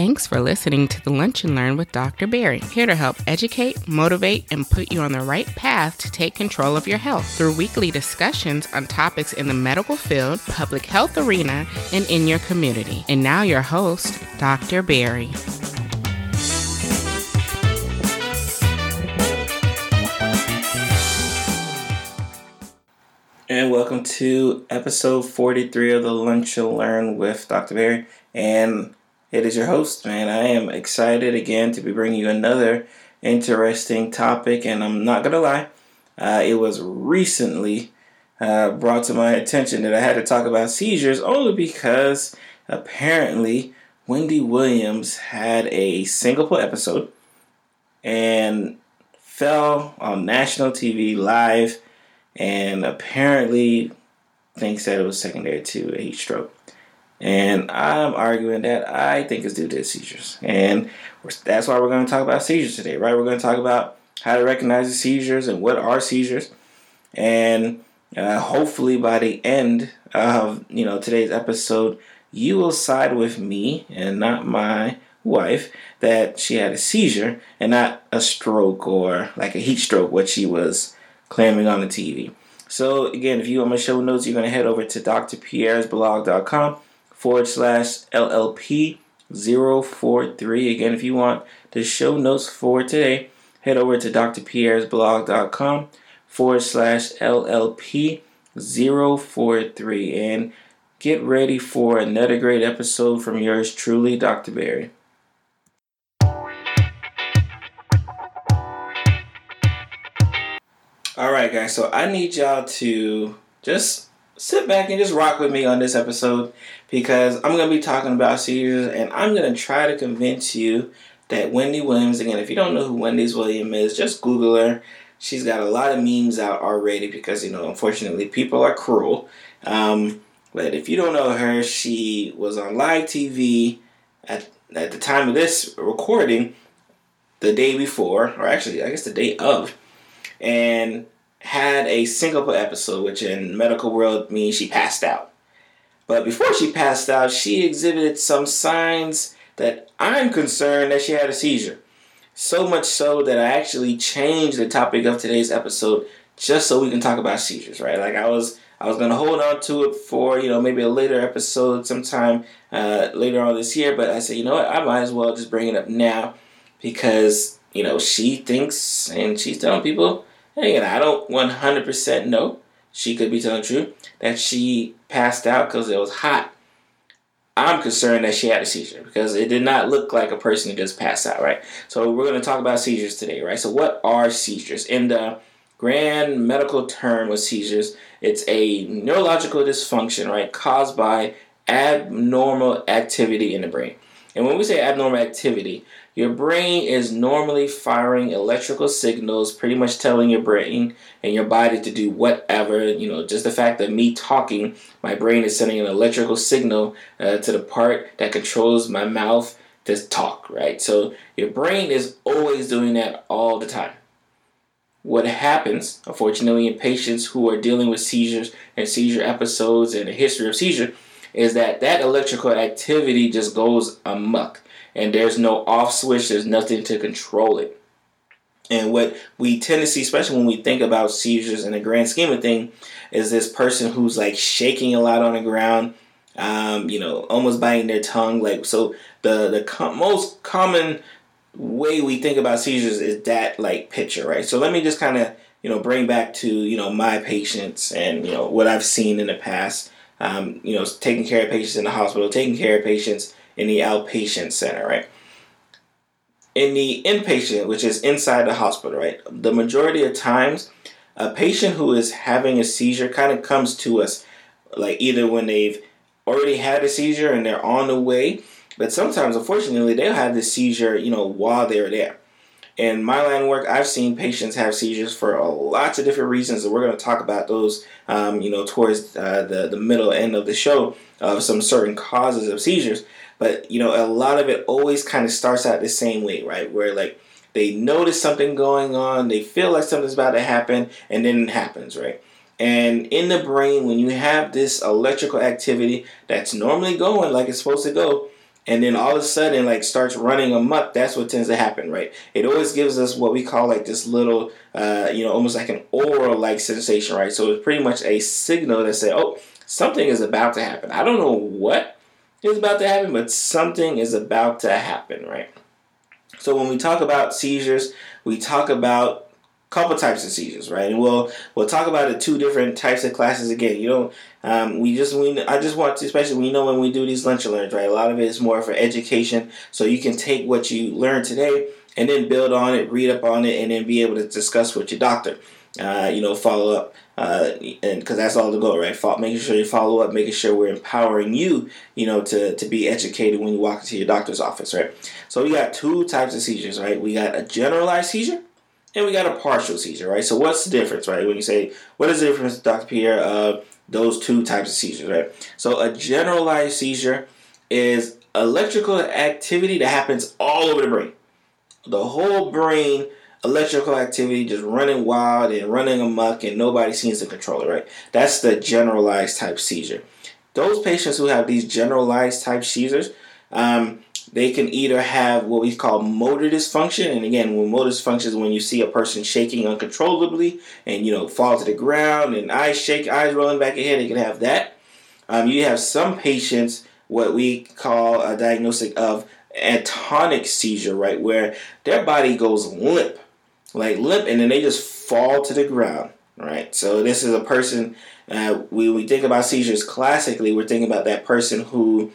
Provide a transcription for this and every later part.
Thanks for listening to the Lunch and Learn with Dr. Berry, here to help educate, motivate, and put you on the right path to take control of your health through weekly discussions on topics in the medical field, public health arena, and in your community. And now, your host, Dr. Berry. And welcome to episode 43 of the Lunch and Learn with Dr. Berry. And it is your host, man. I am excited again to be bringing you another interesting topic, and I'm not gonna lie, uh, it was recently uh, brought to my attention that I had to talk about seizures only because apparently Wendy Williams had a single episode and fell on national TV live, and apparently thinks that it was secondary to a heat stroke. And I'm arguing that I think it's due to seizures. And that's why we're going to talk about seizures today, right? We're going to talk about how to recognize the seizures and what are seizures. And uh, hopefully by the end of you know today's episode, you will side with me and not my wife that she had a seizure and not a stroke or like a heat stroke, what she was claiming on the TV. So again, if you want my show notes, you're going to head over to drpierresblog.com forward slash LLP 043. Again, if you want the show notes for today, head over to drpierresblog.com forward slash LLP 043 and get ready for another great episode from yours truly, Dr. Berry. All right, guys, so I need y'all to just sit back and just rock with me on this episode because I'm going to be talking about seizures and I'm going to try to convince you that Wendy Williams, again, if you don't know who Wendy Williams is, just Google her. She's got a lot of memes out already because, you know, unfortunately, people are cruel. Um, but if you don't know her, she was on live TV at, at the time of this recording the day before, or actually, I guess the day of. And had a syncope episode, which in medical world means she passed out. But before she passed out, she exhibited some signs that I'm concerned that she had a seizure. So much so that I actually changed the topic of today's episode just so we can talk about seizures, right? Like I was I was gonna hold on to it for you know maybe a later episode sometime uh, later on this year, but I said you know what I might as well just bring it up now because you know she thinks and she's telling people and I don't 100% know, she could be telling the truth, that she passed out because it was hot. I'm concerned that she had a seizure because it did not look like a person who just passed out, right? So we're going to talk about seizures today, right? So what are seizures? In the grand medical term with seizures, it's a neurological dysfunction, right, caused by abnormal activity in the brain. And when we say abnormal activity, your brain is normally firing electrical signals, pretty much telling your brain and your body to do whatever. You know, just the fact that me talking, my brain is sending an electrical signal uh, to the part that controls my mouth to talk, right? So your brain is always doing that all the time. What happens, unfortunately, in patients who are dealing with seizures and seizure episodes and a history of seizure, is that that electrical activity just goes amuck and there's no off switch, there's nothing to control it. And what we tend to see, especially when we think about seizures in the grand scheme of thing, is this person who's like shaking a lot on the ground, um, you know, almost biting their tongue. Like so, the the com- most common way we think about seizures is that like picture, right? So let me just kind of you know bring back to you know my patients and you know what I've seen in the past. Um, you know, taking care of patients in the hospital, taking care of patients in the outpatient center, right? In the inpatient, which is inside the hospital, right? The majority of times, a patient who is having a seizure kind of comes to us like either when they've already had a seizure and they're on the way, but sometimes, unfortunately, they'll have the seizure, you know, while they're there. In my line of work, I've seen patients have seizures for a lots of different reasons, and we're going to talk about those, um, you know, towards uh, the the middle end of the show of some certain causes of seizures. But you know, a lot of it always kind of starts out the same way, right? Where like they notice something going on, they feel like something's about to happen, and then it happens, right? And in the brain, when you have this electrical activity that's normally going like it's supposed to go, and then all of a sudden like starts running amok that's what tends to happen right it always gives us what we call like this little uh, you know almost like an aura like sensation right so it's pretty much a signal that say oh something is about to happen i don't know what is about to happen but something is about to happen right so when we talk about seizures we talk about couple types of seizures, right? And we'll we'll talk about the two different types of classes again. You know, um, we just we I just want to, especially we know when we do these lunch and learns, right? A lot of it is more for education, so you can take what you learned today and then build on it, read up on it, and then be able to discuss with your doctor. Uh, you know, follow up, uh, and because that's all the goal, right? making sure you follow up, making sure we're empowering you, you know, to to be educated when you walk into your doctor's office, right? So we got two types of seizures, right? We got a generalized seizure and we got a partial seizure, right? So what's the difference, right? When you say what is the difference, Dr. Pierre, of those two types of seizures, right? So a generalized seizure is electrical activity that happens all over the brain. The whole brain electrical activity just running wild and running amok and nobody seems to control it, right? That's the generalized type seizure. Those patients who have these generalized type seizures, um, they can either have what we call motor dysfunction, and again, when motor dysfunction is when you see a person shaking uncontrollably and you know fall to the ground and eyes shake, eyes rolling back ahead. They can have that. Um, you have some patients what we call a diagnosis of atonic seizure, right, where their body goes limp, like limp, and then they just fall to the ground, right. So this is a person. Uh, we we think about seizures classically. We're thinking about that person who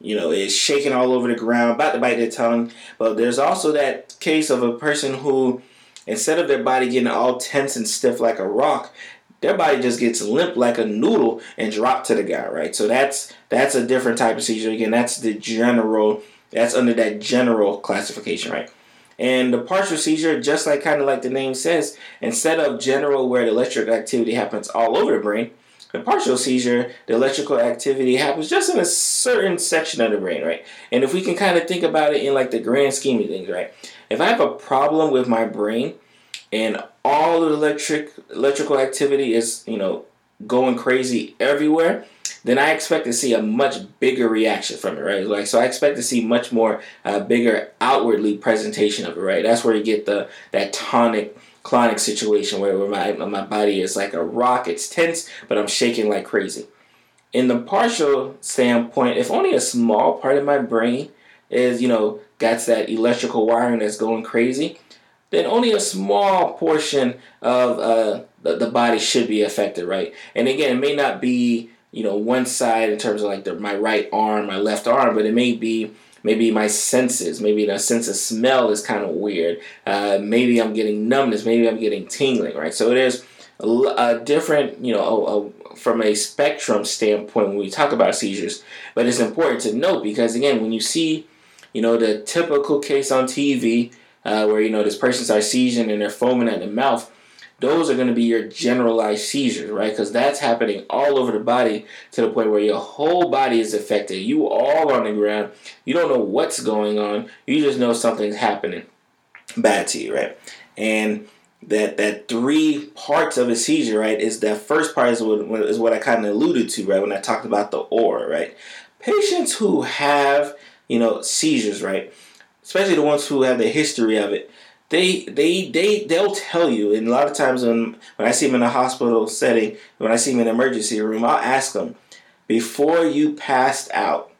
you know, is shaking all over the ground, about to bite their tongue. But there's also that case of a person who, instead of their body getting all tense and stiff like a rock, their body just gets limp like a noodle and drop to the guy, right? So that's that's a different type of seizure. Again, that's the general. That's under that general classification, right? And the partial seizure, just like kind of like the name says, instead of general where the electric activity happens all over the brain, the partial seizure, the electrical activity happens just in a certain section of the brain, right? And if we can kind of think about it in like the grand scheme of things, right? If I have a problem with my brain and all the electric electrical activity is, you know, going crazy everywhere, then I expect to see a much bigger reaction from it, right? Like so, I expect to see much more uh, bigger outwardly presentation of it, right? That's where you get the that tonic clonic situation where, where my, my body is like a rock, it's tense, but I'm shaking like crazy. In the partial standpoint, if only a small part of my brain is, you know, got that electrical wiring that's going crazy, then only a small portion of uh, the, the body should be affected, right? And again, it may not be, you know, one side in terms of like the, my right arm, my left arm, but it may be Maybe my senses, maybe the sense of smell is kind of weird. Uh, maybe I'm getting numbness. Maybe I'm getting tingling, right? So is a, a different, you know, a, a, from a spectrum standpoint when we talk about seizures. But it's important to note because, again, when you see, you know, the typical case on TV uh, where, you know, this person starts seizing and they're foaming at the mouth, those are going to be your generalized seizures, right? Because that's happening all over the body to the point where your whole body is affected. You all on the ground. You don't know what's going on. You just know something's happening bad to you, right? And that that three parts of a seizure, right, is that first part is what is what I kind of alluded to, right, when I talked about the aura, right? Patients who have you know seizures, right, especially the ones who have the history of it they they they they'll tell you and a lot of times when when I see them in a hospital setting when I see them in an emergency room I'll ask them before you passed out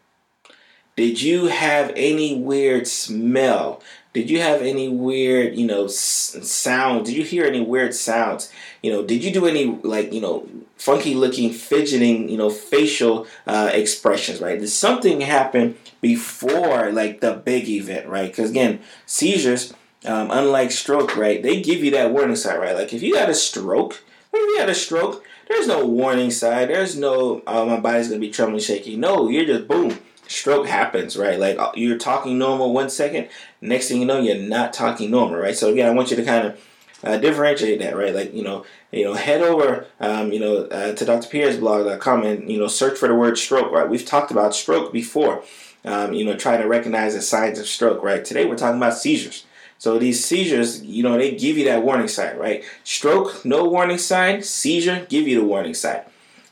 did you have any weird smell? Did you have any weird you know sound did you hear any weird sounds? You know did you do any like you know funky looking fidgeting you know facial uh, expressions right? Did something happen before like the big event right? Because again seizures um, unlike stroke, right? They give you that warning sign, right? Like if you got a stroke, if you had a stroke, there's no warning sign. There's no oh, my body's gonna be trembling, shaky. No, you're just boom, stroke happens, right? Like uh, you're talking normal one second, next thing you know, you're not talking normal, right? So again, I want you to kind of uh, differentiate that, right? Like you know, you know, head over, um, you know, uh, to Dr. And you know, search for the word stroke, right? We've talked about stroke before. Um, you know, trying to recognize the signs of stroke, right? Today we're talking about seizures. So these seizures, you know, they give you that warning sign, right? Stroke, no warning sign. Seizure, give you the warning sign.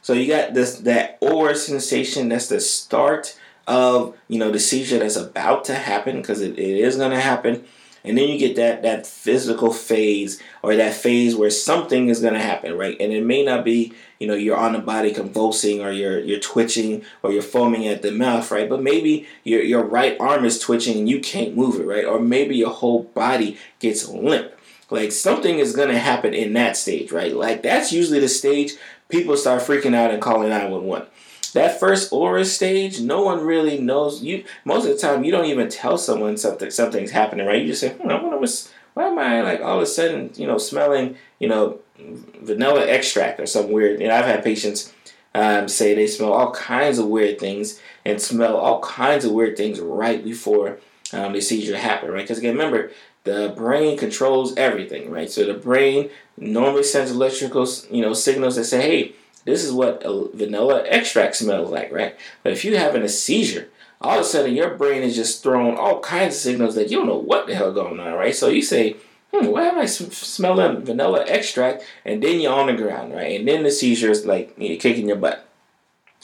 So you got this that aura sensation. That's the start of you know the seizure that's about to happen because it, it is going to happen and then you get that that physical phase or that phase where something is going to happen right? And it may not be you know you're on the body convulsing or you're you're twitching or you're foaming at the mouth right? But maybe your your right arm is twitching and you can't move it right? Or maybe your whole body gets limp. Like something is going to happen in that stage right? Like that's usually the stage people start freaking out and calling 911 that first aura stage, no one really knows. You most of the time you don't even tell someone something something's happening, right? You just say, hmm, I wonder what's why am I like all of a sudden, you know, smelling, you know, vanilla extract or something weird. And I've had patients um, say they smell all kinds of weird things and smell all kinds of weird things right before um, the seizure happen, right? Because again, remember, the brain controls everything, right? So the brain normally sends electrical, you know, signals that say, hey, this is what a vanilla extract smells like, right? But if you're having a seizure, all of a sudden your brain is just throwing all kinds of signals that you don't know what the hell going on, right? So you say, hmm, why am I smelling vanilla extract? And then you're on the ground, right? And then the seizure is like you're kicking your butt.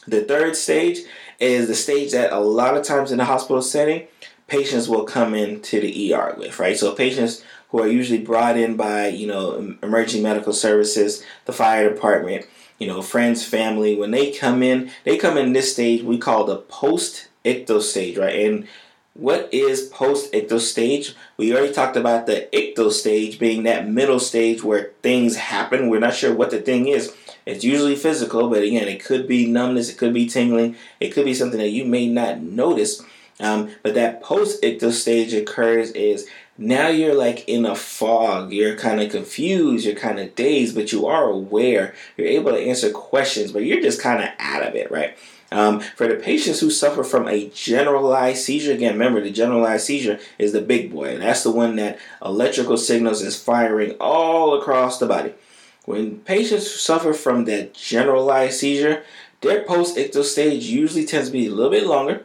The third stage is the stage that a lot of times in the hospital setting, patients will come into the ER with, right? So patients who are usually brought in by, you know, emergency medical services, the fire department, you know, friends, family, when they come in, they come in this stage we call the post ictal stage, right? And what is post ictal stage? We already talked about the ictal stage being that middle stage where things happen. We're not sure what the thing is. It's usually physical, but again, it could be numbness, it could be tingling, it could be something that you may not notice. Um, but that post ictal stage occurs is now you're like in a fog. You're kind of confused. You're kind of dazed, but you are aware. You're able to answer questions, but you're just kind of out of it, right? Um, for the patients who suffer from a generalized seizure, again, remember the generalized seizure is the big boy, and that's the one that electrical signals is firing all across the body. When patients suffer from that generalized seizure, their post-ictal stage usually tends to be a little bit longer,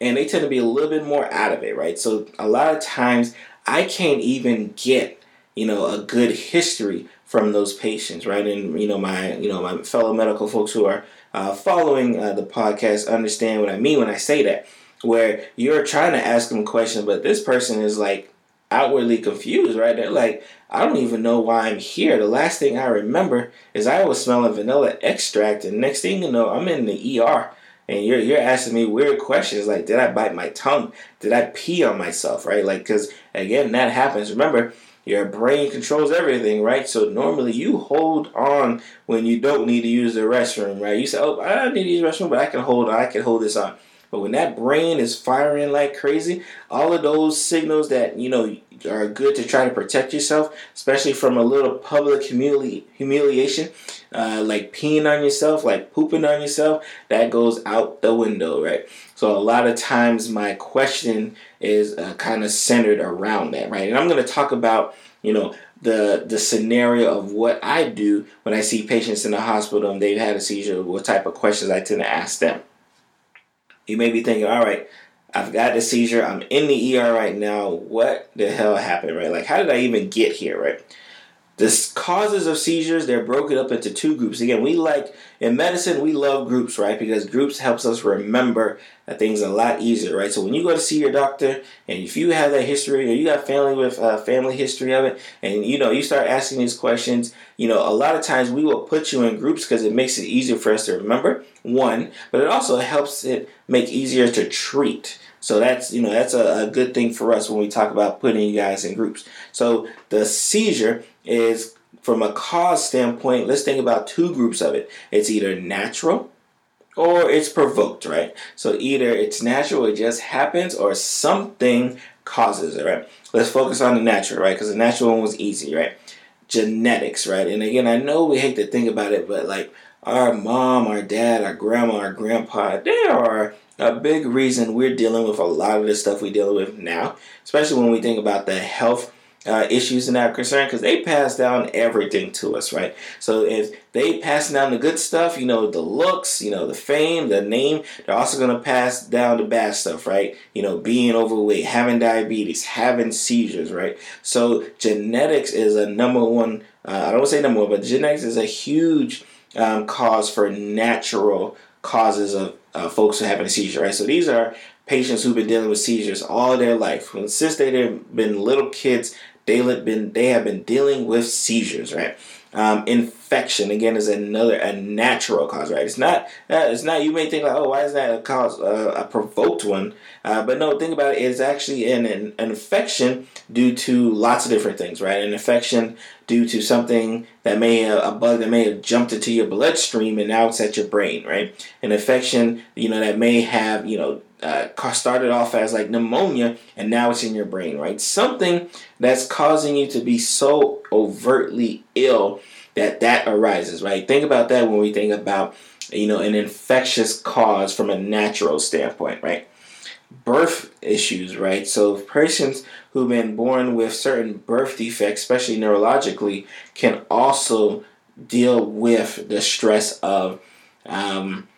and they tend to be a little bit more out of it, right? So a lot of times I can't even get, you know, a good history from those patients, right? And you know, my you know my fellow medical folks who are uh, following uh, the podcast understand what I mean when I say that. Where you're trying to ask them questions, but this person is like outwardly confused, right? They're like, I don't even know why I'm here. The last thing I remember is I was smelling vanilla extract, and next thing you know, I'm in the ER and you're you're asking me weird questions like did I bite my tongue? Did I pee on myself? Right? Like because again that happens. Remember. Your brain controls everything, right? So normally you hold on when you don't need to use the restroom, right? You say, "Oh, I don't need to use the restroom, but I can hold on. I can hold this on." But when that brain is firing like crazy, all of those signals that you know are good to try to protect yourself, especially from a little public humili- humiliation, uh, like peeing on yourself, like pooping on yourself, that goes out the window, right? So a lot of times my question is uh, kind of centered around that, right? And I'm going to talk about, you know, the the scenario of what I do when I see patients in the hospital and they've had a seizure, what type of questions I tend to ask them. You may be thinking, all right, I've got the seizure. I'm in the ER right now. What the hell happened, right? Like, how did I even get here, right? The causes of seizures, they're broken up into two groups. Again, we like, in medicine, we love groups, right? Because groups helps us remember things a lot easier, right? So when you go to see your doctor, and if you have that history, or you got family with uh, family history of it, and you know, you start asking these questions, you know, a lot of times we will put you in groups because it makes it easier for us to remember, one, but it also helps it make easier to treat. So that's you know that's a, a, good thing for us when we talk about putting you guys in groups. So the seizure is from a cause standpoint. Let's think about two groups of it. It's either natural or it's provoked, right? So either it's natural, it just happens, or something causes it, right? Let's focus on the natural, right? Because the natural one was easy, right? Genetics, right? And again, I know we hate to think about it, but like our mom, our dad, our grandma, our grandpa, they are a big reason we're dealing with a lot of the stuff we deal with now, especially when we think about the health uh, issues in that concern, because they pass down everything to us, right? So if they pass down the good stuff, you know, the looks, you know, the fame, the name, they're also going to pass down the bad stuff, right? You know, being overweight, having diabetes, having seizures, right? So genetics is a number one, uh, I don't say number one, but genetics is a huge um, cause for natural causes of uh, folks having a seizure, right? So these are patients who've been dealing with seizures all their life. Since they've been little kids, they have been they have been dealing with seizures, right? Um, infection again is another a natural cause, right? It's not uh, it's not. You may think like, oh, why is that a cause uh, a provoked one? Uh, but no, think about it. It's actually an, an, infection due to lots of different things, right? An infection due to something that may have, a bug that may have jumped into your bloodstream and now it's at your brain, right? An infection, you know, that may have you know uh, started off as like pneumonia and now it's in your brain, right? Something that's causing you to be so overtly ill that that arises, right? Think about that when we think about, you know, an infectious cause from a natural standpoint, right? Birth issues, right? So persons who've been born with certain birth defects, especially neurologically, can also deal with the stress of um,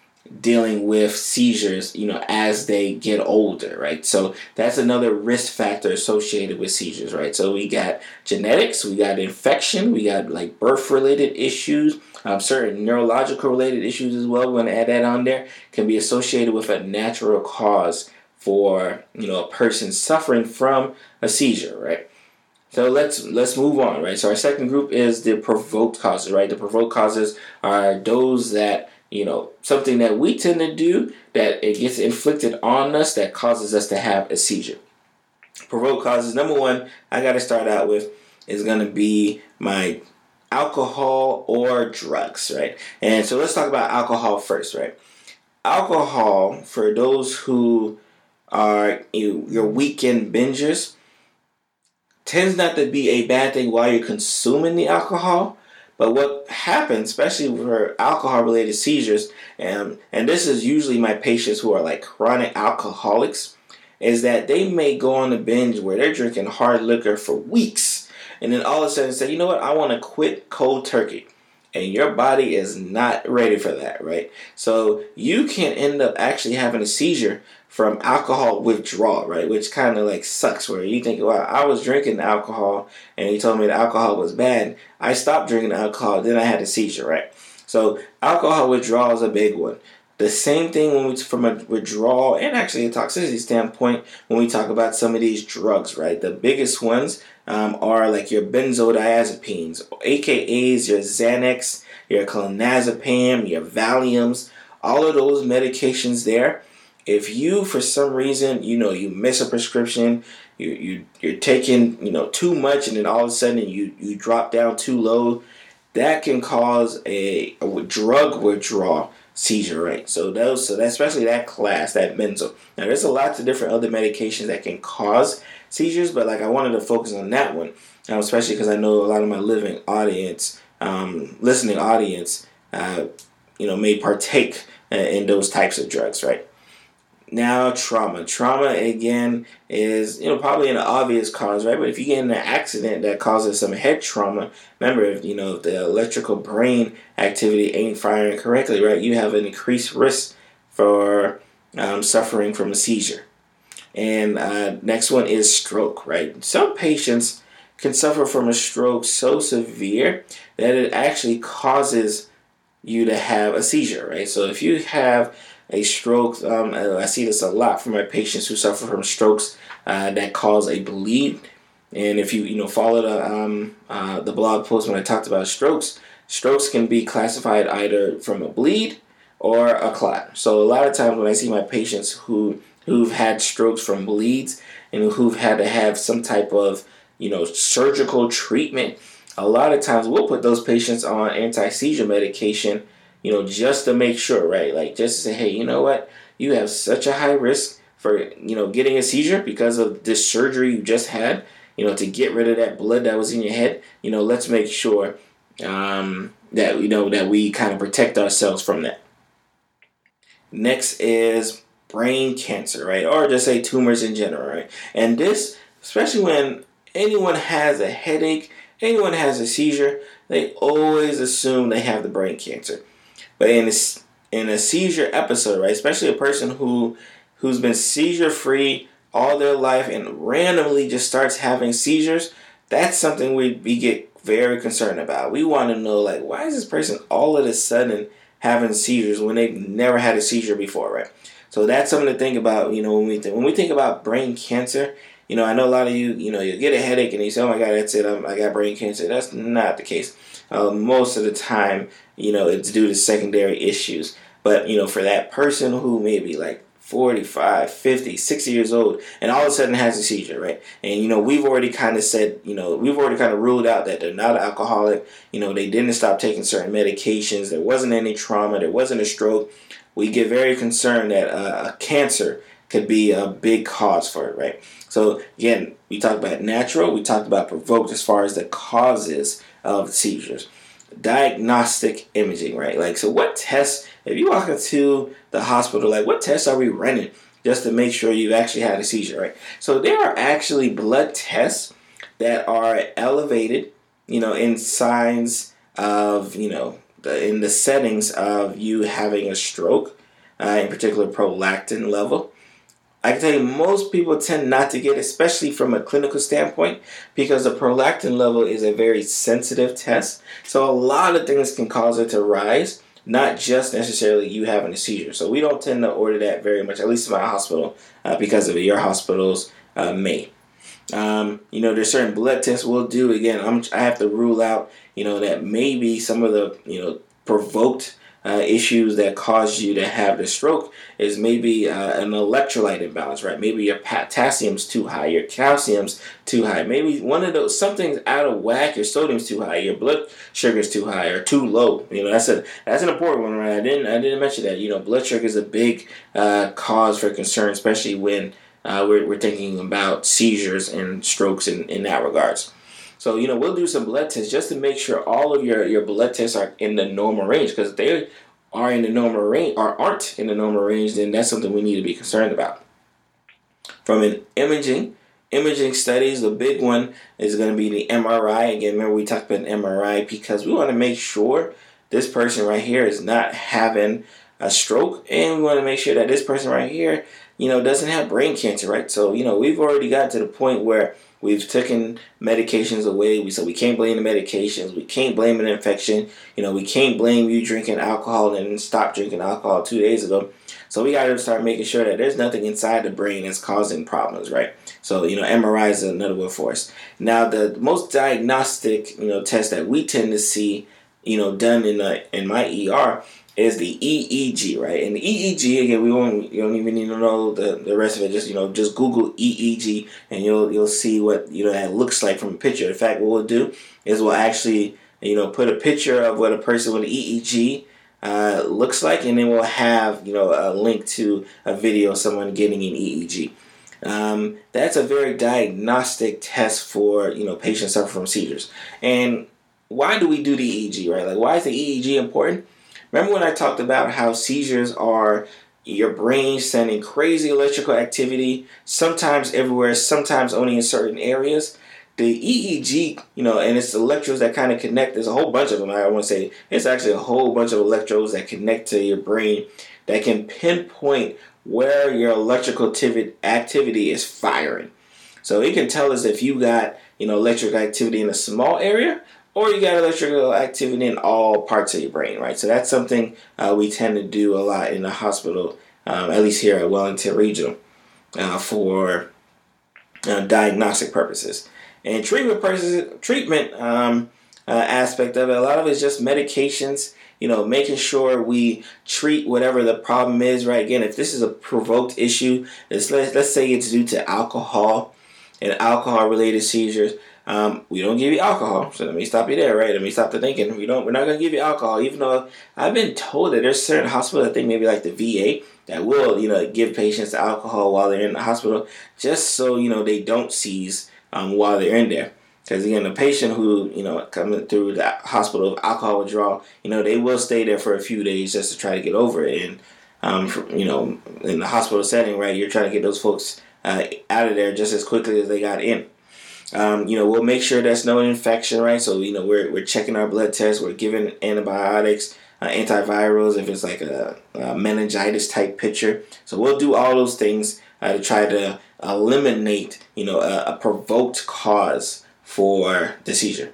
dealing with seizures, you know, as they get older, right? So that's another risk factor associated with seizures, right? So we got genetics, we got infection, we got like birth related issues, um, certain neurological related issues as well. We're going to add that on there. Can be associated with a natural cause for you know a person suffering from a seizure, right? So let's let's move on, right? So our second group is the provoked causes, right? The provoked causes are those that you know, something that we tend to do that it gets inflicted on us that causes us to have a seizure. Provoked causes number one, I got to start out with is going to be my alcohol or drugs, right? And so let's talk about alcohol first, right? Alcohol, for those who are you, your weekend bingers, tends not to be a bad thing while you're consuming the alcohol but what happens, especially for alcohol related seizures, and, and this is usually my patients who are like chronic alcoholics, is that they may go on a binge where they're drinking hard liquor for weeks and then all of a sudden say, you know what, I want to quit cold turkey. And your body is not ready for that, right? So you can end up actually having a seizure from alcohol withdrawal, right? Which kind of like sucks. Where you think, well, I was drinking alcohol, and he told me the alcohol was bad. I stopped drinking alcohol, then I had a seizure, right? So alcohol withdrawal is a big one. The same thing when we from a withdrawal and actually a toxicity standpoint when we talk about some of these drugs, right? The biggest ones um, are like your benzodiazepines, AKA's your Xanax, your clonazepam, your Valiums, all of those medications there if you for some reason you know you miss a prescription you, you you're taking you know too much and then all of a sudden you you drop down too low that can cause a, a drug withdrawal seizure right so those so that especially that class that mental. Now there's a lot of different other medications that can cause seizures but like i wanted to focus on that one um, especially because i know a lot of my living audience um, listening audience uh, you know may partake uh, in those types of drugs right now, trauma. Trauma again is you know probably an obvious cause, right? But if you get in an accident that causes some head trauma, remember if you know if the electrical brain activity ain't firing correctly, right? You have an increased risk for um, suffering from a seizure. And uh, next one is stroke, right? Some patients can suffer from a stroke so severe that it actually causes you to have a seizure, right? So if you have a stroke. Um, I see this a lot from my patients who suffer from strokes uh, that cause a bleed. And if you you know follow the um, uh, the blog post when I talked about strokes, strokes can be classified either from a bleed or a clot. So a lot of times when I see my patients who who've had strokes from bleeds and who've had to have some type of you know surgical treatment, a lot of times we'll put those patients on anti seizure medication you know, just to make sure, right? Like just to say, hey, you know what? You have such a high risk for, you know, getting a seizure because of this surgery you just had, you know, to get rid of that blood that was in your head. You know, let's make sure um, that, you know, that we kind of protect ourselves from that. Next is brain cancer, right? Or just say tumors in general, right? And this, especially when anyone has a headache, anyone has a seizure, they always assume they have the brain cancer. But in a, in a seizure episode, right, especially a person who who's been seizure free all their life and randomly just starts having seizures, that's something we we get very concerned about. We want to know like why is this person all of a sudden having seizures when they've never had a seizure before, right? So that's something to think about, you know, when we think, when we think about brain cancer. You know, I know a lot of you, you know, you get a headache and you say, "Oh my God, that's it, I'm, i got brain cancer." That's not the case. Uh, most of the time, you know, it's due to secondary issues. But you know, for that person who maybe like 45, 50, 60 years old, and all of a sudden has a seizure, right? And, you know, we've already kind of said, you know, we've already kind of ruled out that they're not alcoholic. You know, they didn't stop taking certain medications. There wasn't any trauma. There wasn't a stroke. We get very concerned that uh, cancer could be a big cause for it, right? So, again, we talked about natural, we talked about provoked as far as the causes of seizures. Diagnostic imaging, right? Like, so what tests if you walk into the hospital, like what tests are we running just to make sure you've actually had a seizure, right? So there are actually blood tests that are elevated, you know, in signs of, you know, the, in the settings of you having a stroke, uh, in particular prolactin level. I can tell you most people tend not to get, especially from a clinical standpoint, because the prolactin level is a very sensitive test. So a lot of things can cause it to rise not just necessarily you having a seizure. So we don't tend to order that very much, at least in my hospital, uh, because of it. Your hospitals uh, may. Um, you know, there's certain blood tests we'll do. Again, I'm, I have to rule out, you know, that maybe some of the, you know, provoked uh, issues that cause you to have the stroke is maybe uh, an electrolyte imbalance, right? Maybe your potassium's too high, your calcium's too high. Maybe one of those something's out of whack. Your sodium's too high, your blood sugar's too high or too low. You know, that's a that's an important one, right? I didn't I didn't mention that. You know, blood sugar is a big uh, cause for concern, especially when uh, we're we're thinking about seizures and strokes in in that regards. So, you know, we'll do some blood tests just to make sure all of your, your blood tests are in the normal range because they are in the normal range or aren't in the normal range, then that's something we need to be concerned about. From an imaging, imaging studies, the big one is going to be the MRI. Again, remember we talked about MRI because we want to make sure this person right here is not having a stroke and we want to make sure that this person right here, you know, doesn't have brain cancer, right? So, you know, we've already got to the point where We've taken medications away. We so we can't blame the medications. We can't blame an infection. You know, we can't blame you drinking alcohol and stop drinking alcohol two days ago. So we got to start making sure that there's nothing inside the brain that's causing problems, right? So you know, MRI is another one for us. Now, the most diagnostic you know test that we tend to see, you know, done in a, in my ER is the EEG, right? And the EEG again, we won't you don't even need to know the, the rest of it. Just you know, just Google EEG and you'll you'll see what you know that looks like from a picture. In fact, what we'll do is we'll actually you know put a picture of what a person with an EEG uh, looks like, and then we'll have you know a link to a video of someone getting an EEG. Um, that's a very diagnostic test for you know patients suffering from seizures. And why do we do the EEG, right? Like, why is the EEG important? Remember when I talked about how seizures are your brain sending crazy electrical activity, sometimes everywhere, sometimes only in certain areas? The EEG, you know, and it's electrodes that kind of connect. There's a whole bunch of them. I want to say it's actually a whole bunch of electrodes that connect to your brain that can pinpoint where your electrical activity is firing. So it can tell us if you got, you know, electric activity in a small area or you got electrical activity in all parts of your brain, right? So that's something uh, we tend to do a lot in the hospital, um, at least here at Wellington Regional, uh, for uh, diagnostic purposes. And treatment purposes, treatment um, uh, aspect of it, a lot of it is just medications. You know, making sure we treat whatever the problem is. Right. Again, if this is a provoked issue, let's let's say it's due to alcohol and alcohol related seizures um, we don't give you alcohol. So let me stop you there, right? Let me stop the thinking. We don't. We're not gonna give you alcohol, even though I've been told that there's certain hospitals. I think maybe like the VA that will, you know, give patients alcohol while they're in the hospital, just so you know they don't seize um, while they're in there. Because again, the patient who you know coming through the hospital of alcohol withdrawal, you know, they will stay there for a few days just to try to get over it. And um, for, you know, in the hospital setting, right, you're trying to get those folks uh, out of there just as quickly as they got in. Um, you know, we'll make sure there's no infection, right? So, you know, we're, we're checking our blood tests, we're giving antibiotics, uh, antivirals, if it's like a, a, meningitis type picture. So, we'll do all those things uh, to try to eliminate, you know, a, a provoked cause for the seizure.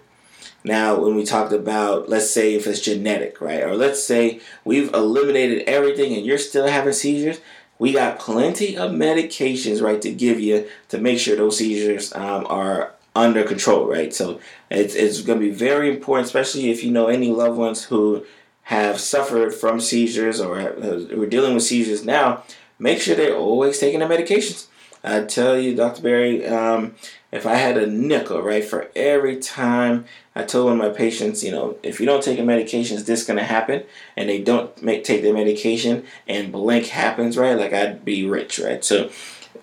Now, when we talked about, let's say if it's genetic, right? Or let's say we've eliminated everything and you're still having seizures, we got plenty of medications, right, to give you to make sure those seizures um, are under control, right? So it's, it's going to be very important, especially if you know any loved ones who have suffered from seizures or who are dealing with seizures now, make sure they're always taking their medications. I tell you, Dr. Berry, um, if I had a nickel, right, for every time I told one of my patients, you know, if you don't take your medications, this is going to happen, and they don't make take their medication, and blank happens, right, like I'd be rich, right? So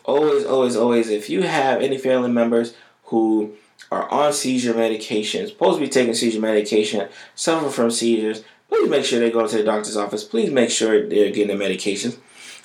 always, always, always, if you have any family members who are on seizure medications, supposed to be taking seizure medication, suffer from seizures, please make sure they go to the doctor's office. Please make sure they're getting the medications.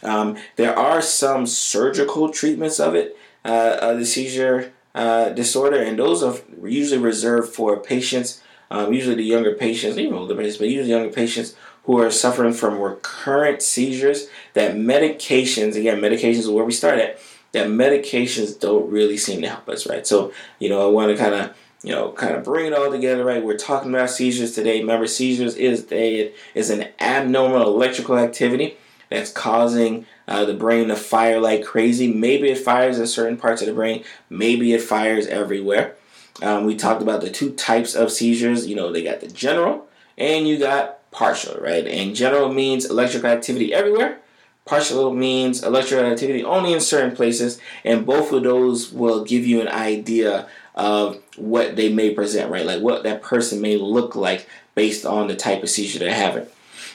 Um, there are some surgical treatments of it, uh, of the seizure uh, disorder, and those are usually reserved for patients, um, usually the younger patients, even older patients, but usually younger patients who are suffering from recurrent seizures. That medications, again, medications is where we start at. That medications don't really seem to help us, right? So, you know, I want to kind of you know, kind of bring it all together, right? We're talking about seizures today. Remember, seizures is a is an abnormal electrical activity that's causing uh, the brain to fire like crazy. Maybe it fires in certain parts of the brain. Maybe it fires everywhere. Um, we talked about the two types of seizures. You know, they got the general and you got partial, right? And general means electrical activity everywhere. Partial means electrical activity only in certain places, and both of those will give you an idea of what they may present, right? Like what that person may look like based on the type of seizure they're having.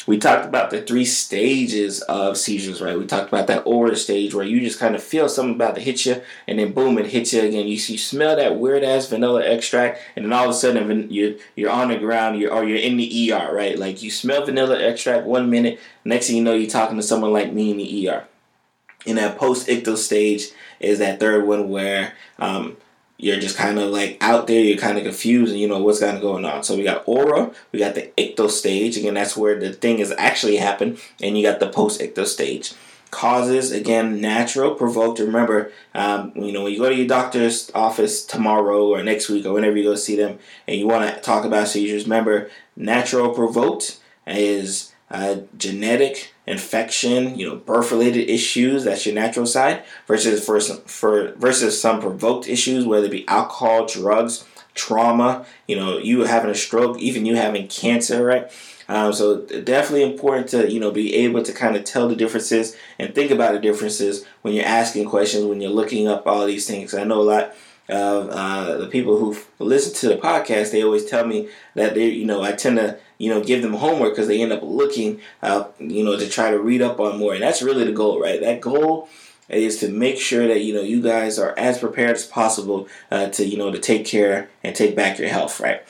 We talked about the three stages of seizures, right? We talked about that aura stage where you just kind of feel something about to hit you, and then boom, it hits you again. You, you smell that weird ass vanilla extract, and then all of a sudden you're you're on the ground, you're or you're in the ER, right? Like you smell vanilla extract one minute, next thing you know, you're talking to someone like me in the ER. In that post ictal stage is that third one where um, you're just kind of like out there, you're kind of confused, and you know what's kind of going on. So we got aura, we got the ictal stage. Again, that's where the thing is actually happened, and you got the post ictal stage. Causes again, natural, provoked. Remember, um, you know when you go to your doctor's office tomorrow or next week or whenever you go see them, and you want to talk about seizures. Remember, natural, provoked is uh, genetic infection, you know, birth-related issues. That's your natural side. Versus for some, for versus some provoked issues, whether it be alcohol, drugs, trauma. You know, you having a stroke, even you having cancer, right? Um, so definitely important to you know be able to kind of tell the differences and think about the differences when you're asking questions when you're looking up all these things. I know a lot of uh, the people who listen to the podcast. They always tell me that they you know I tend to you know, give them homework because they end up looking, uh, you know, to try to read up on more. And that's really the goal, right? That goal is to make sure that you know you guys are as prepared as possible uh, to you know to take care and take back your health, right?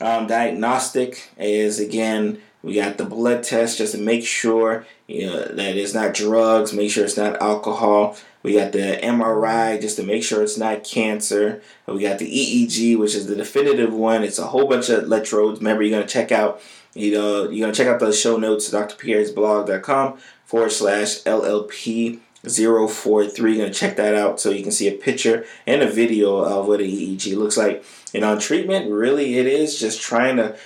Um, diagnostic is again we got the blood test just to make sure you know that it's not drugs, make sure it's not alcohol. We got the MRI just to make sure it's not cancer. We got the EEG, which is the definitive one. It's a whole bunch of electrodes. Remember, you're gonna check out you know, you're gonna check out the show notes, drpierresblog.com forward slash LLP 043. You're gonna check that out so you can see a picture and a video of what an EEG looks like. And on treatment, really it is just trying to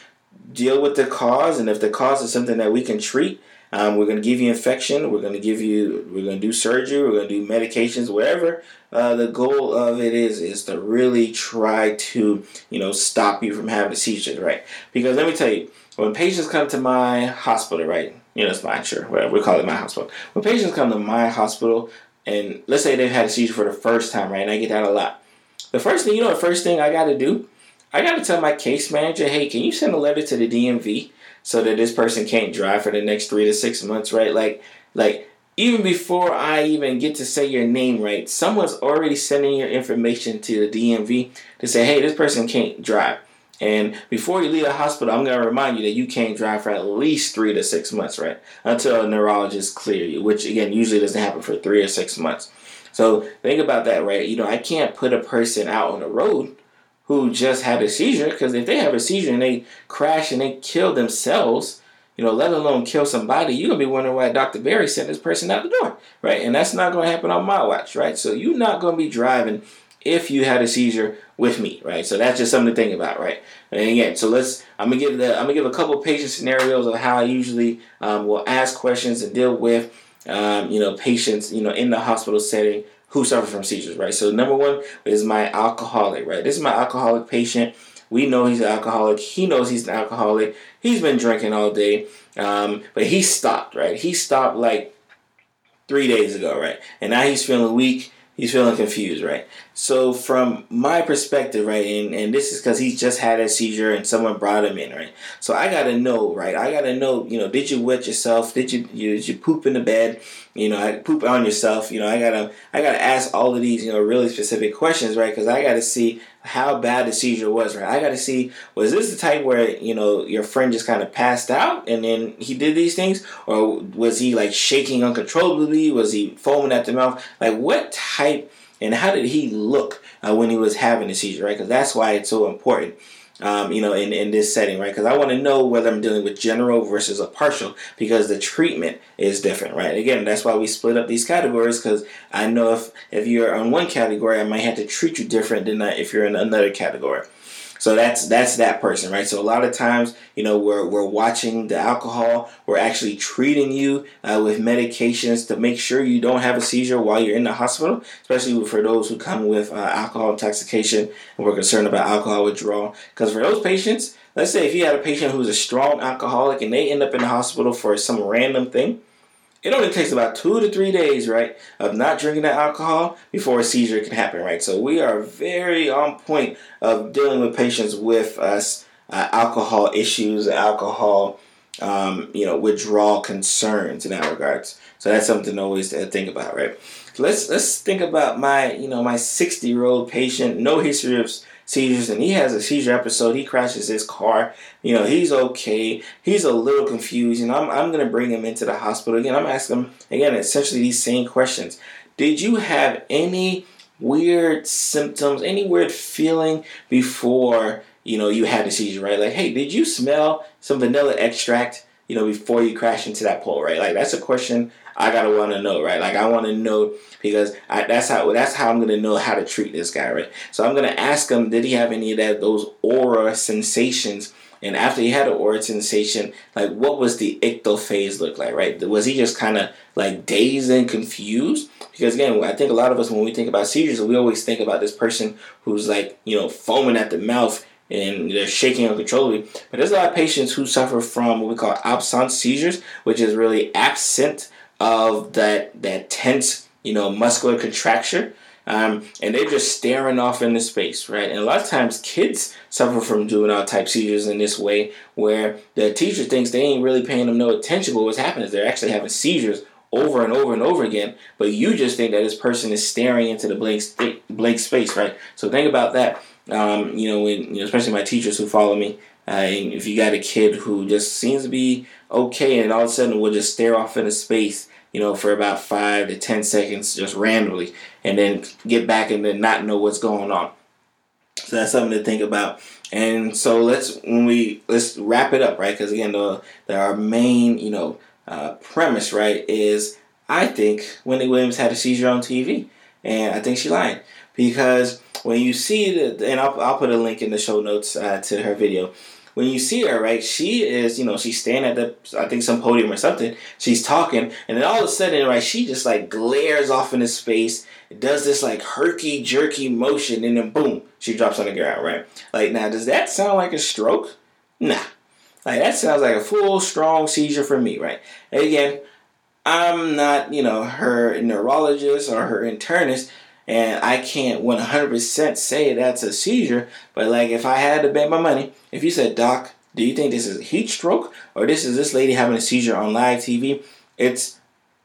deal with the cause and if the cause is something that we can treat, um, we're going to give you infection. We're going to give you. We're going to do surgery. We're going to do medications. Whatever uh, the goal of it is, is to really try to you know stop you from having a seizure, right? Because let me tell you, when patients come to my hospital, right? You know, it's mine, sure, whatever we call it, my hospital. When patients come to my hospital, and let's say they've had a seizure for the first time, right? And I get that a lot. The first thing, you know, the first thing I got to do, I got to tell my case manager, hey, can you send a letter to the DMV so that this person can't drive for the next three to six months, right? Like, like even before I even get to say your name right, someone's already sending your information to the DMV to say, hey, this person can't drive. And before you leave the hospital, I'm going to remind you that you can't drive for at least three to six months, right? Until a neurologist clear you, which again usually doesn't happen for three or six months. So think about that, right? You know, I can't put a person out on the road who just had a seizure because if they have a seizure and they crash and they kill themselves, you know, let alone kill somebody, you're gonna be wondering why Dr. Berry sent this person out the door, right? And that's not gonna happen on my watch, right? So you're not gonna be driving if you had a seizure with me, right? So that's just something to think about, right? And again, so let's I'm gonna give the I'm gonna give a couple patient scenarios of how I usually um, will ask questions and deal with um, you know patients you know in the hospital setting who suffer from seizures, right? So number one is my alcoholic, right? This is my alcoholic patient. We know he's an alcoholic. He knows he's an alcoholic. He's been drinking all day, um, but he stopped, right? He stopped like three days ago, right? And now he's feeling weak he's feeling confused, right? So from my perspective, right, and, and this is because he's just had a seizure and someone brought him in, right? So I gotta know, right? I gotta know, you know, did you wet yourself? Did you, you did you poop in the bed? You know, I poop on yourself. You know, I gotta I gotta ask all of these, you know, really specific questions, right? Because I gotta see how bad the seizure was, right? I got to see was this the type where you know your friend just kind of passed out and then he did these things, or was he like shaking uncontrollably? Was he foaming at the mouth? Like what type and how did he look uh, when he was having the seizure, right? Because that's why it's so important um, you know, in, in this setting, right? Because I want to know whether I'm dealing with general versus a partial because the treatment is different, right? Again, that's why we split up these categories because I know if, if you're on one category, I might have to treat you different than if you're in another category. So that's that's that person, right? So a lot of times, you know, we're we're watching the alcohol. We're actually treating you uh, with medications to make sure you don't have a seizure while you're in the hospital, especially for those who come with uh, alcohol intoxication and we're concerned about alcohol withdrawal. Because for those patients, let's say if you had a patient who's a strong alcoholic and they end up in the hospital for some random thing, it only takes about two to three days, right, of not drinking the alcohol before a seizure can happen, right? So we are very on point of dealing with patients with us uh, alcohol issues, alcohol, um, you know, withdrawal concerns in that regards. So that's something always to think about, right? So let's let's think about my, you know, my 60 year old patient, no history of seizures and he has a seizure episode. He crashes his car. You know, he's okay. He's a little confused. And I'm, I'm going to bring him into the hospital. Again, I'm asking him, again, essentially these same questions. Did you have any weird symptoms, any weird feeling before, you know, you had the seizure, right? Like, hey, did you smell some vanilla extract, you know, before you crash into that pole, right? Like, that's a question I gotta want to know, right? Like I want to know because I, that's how that's how I'm gonna know how to treat this guy, right? So I'm gonna ask him, did he have any of that those aura sensations? And after he had an aura sensation, like what was the ictal phase look like, right? Was he just kind of like dazed and confused? Because again, I think a lot of us when we think about seizures, we always think about this person who's like you know foaming at the mouth and they're shaking uncontrollably. But there's a lot of patients who suffer from what we call absence seizures, which is really absent of that that tense, you know, muscular contraction. Um, and they're just staring off into space, right? And a lot of times kids suffer from juvenile type seizures in this way, where the teacher thinks they ain't really paying them no attention, but what's happening is they're actually having seizures over and over and over again, but you just think that this person is staring into the blank, blank space, right? So think about that. Um, you know, when you know, especially my teachers who follow me, uh, if you got a kid who just seems to be okay and all of a sudden will just stare off into space you know, for about five to ten seconds just randomly, and then get back and then not know what's going on. So that's something to think about. And so let's when we let's wrap it up, right? Because again, the, the our main you know uh, premise, right, is I think Wendy Williams had a seizure on TV, and I think she lied because when you see the and I'll I'll put a link in the show notes uh, to her video when you see her, right, she is, you know, she's standing at the, I think some podium or something. She's talking, and then all of a sudden, right, she just like glares off in into space, does this like herky jerky motion, and then boom, she drops on the ground, right? Like, now, does that sound like a stroke? Nah. Like, that sounds like a full, strong seizure for me, right? And again, I'm not, you know, her neurologist or her internist, and I can't 100% say that's a seizure, but like if I had to bet my money, if you said, Doc, do you think this is a heat stroke or this is this lady having a seizure on live TV? It's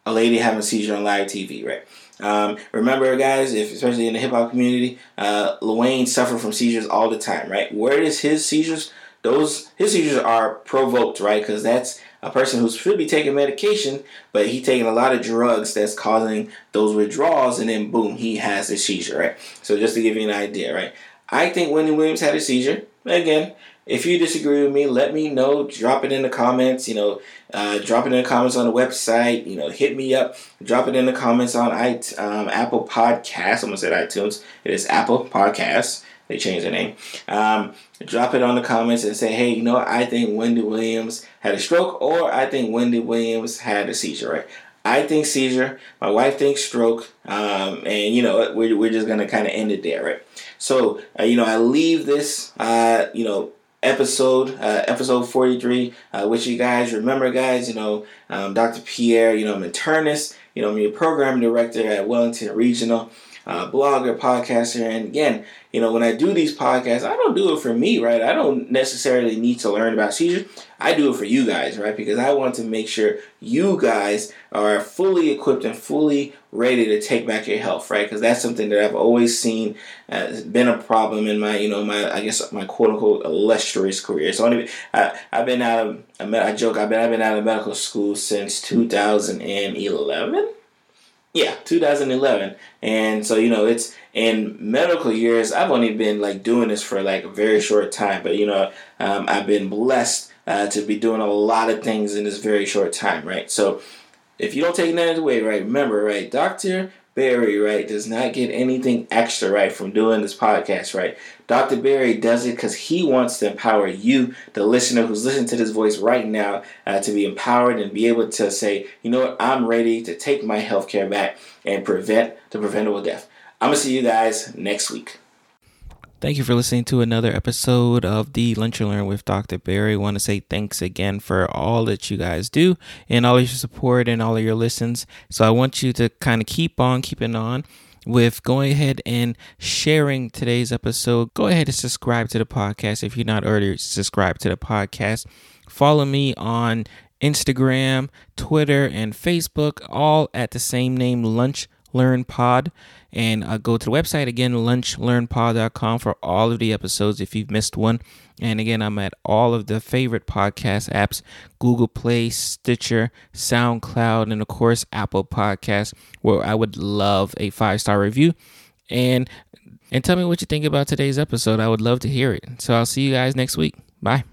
a lady having a seizure on live TV, right? Um, remember, guys, if especially in the hip hop community, uh, Wayne suffered from seizures all the time, right? Where is his seizures? Those his seizures are provoked, right? Because that's a person who should be taking medication, but he taking a lot of drugs that's causing those withdrawals, and then boom, he has a seizure, right? So just to give you an idea, right? I think Wendy Williams had a seizure. again, if you disagree with me, let me know. Drop it in the comments. You know, uh, drop it in the comments on the website. You know, hit me up. Drop it in the comments on it, um, Apple Podcasts. I'm gonna say iTunes. It is Apple Podcasts. They changed their name. Um, drop it on the comments and say, hey, you know, I think Wendy Williams had a stroke, or I think Wendy Williams had a seizure. Right? I think seizure. My wife thinks stroke. Um, and you know, we're, we're just gonna kind of end it there, right? So, uh, you know, I leave this, uh, you know, episode, uh, episode 43, uh, which you guys remember, guys, you know, um, Dr. Pierre, you know, I'm internist, you know, I'm your program director at Wellington Regional, uh, blogger, podcaster, and again, you know, when I do these podcasts, I don't do it for me, right? I don't necessarily need to learn about seizures. I do it for you guys, right? Because I want to make sure you guys are fully equipped and fully ready to take back your health, right? Because that's something that I've always seen has been a problem in my, you know, my, I guess my quote unquote illustrious career. So I, I've been out of, I joke, I've been, I've been out of medical school since 2011 yeah, 2011. And so, you know, it's in medical years, I've only been like doing this for like a very short time, but you know, um, I've been blessed uh, to be doing a lot of things in this very short time, right? So, if you don't take that away, right, remember, right, Dr. Berry, right, does not get anything extra, right, from doing this podcast, right? Dr. Berry does it because he wants to empower you, the listener who's listening to this voice right now, uh, to be empowered and be able to say, you know what, I'm ready to take my healthcare back and prevent the preventable death. I'm going to see you guys next week. Thank you for listening to another episode of the Lunch and Learn with Dr. Berry. I want to say thanks again for all that you guys do and all your support and all of your listens. So I want you to kind of keep on keeping on with going ahead and sharing today's episode. Go ahead and subscribe to the podcast if you're not already subscribed to the podcast. Follow me on Instagram, Twitter, and Facebook, all at the same name, Lunch Learn Pod. And uh, go to the website again, lunchlearnpod.com for all of the episodes if you've missed one. And again, I'm at all of the favorite podcast apps Google Play, Stitcher, SoundCloud, and of course, Apple Podcasts, where I would love a five star review. And and tell me what you think about today's episode. I would love to hear it. So I'll see you guys next week. Bye.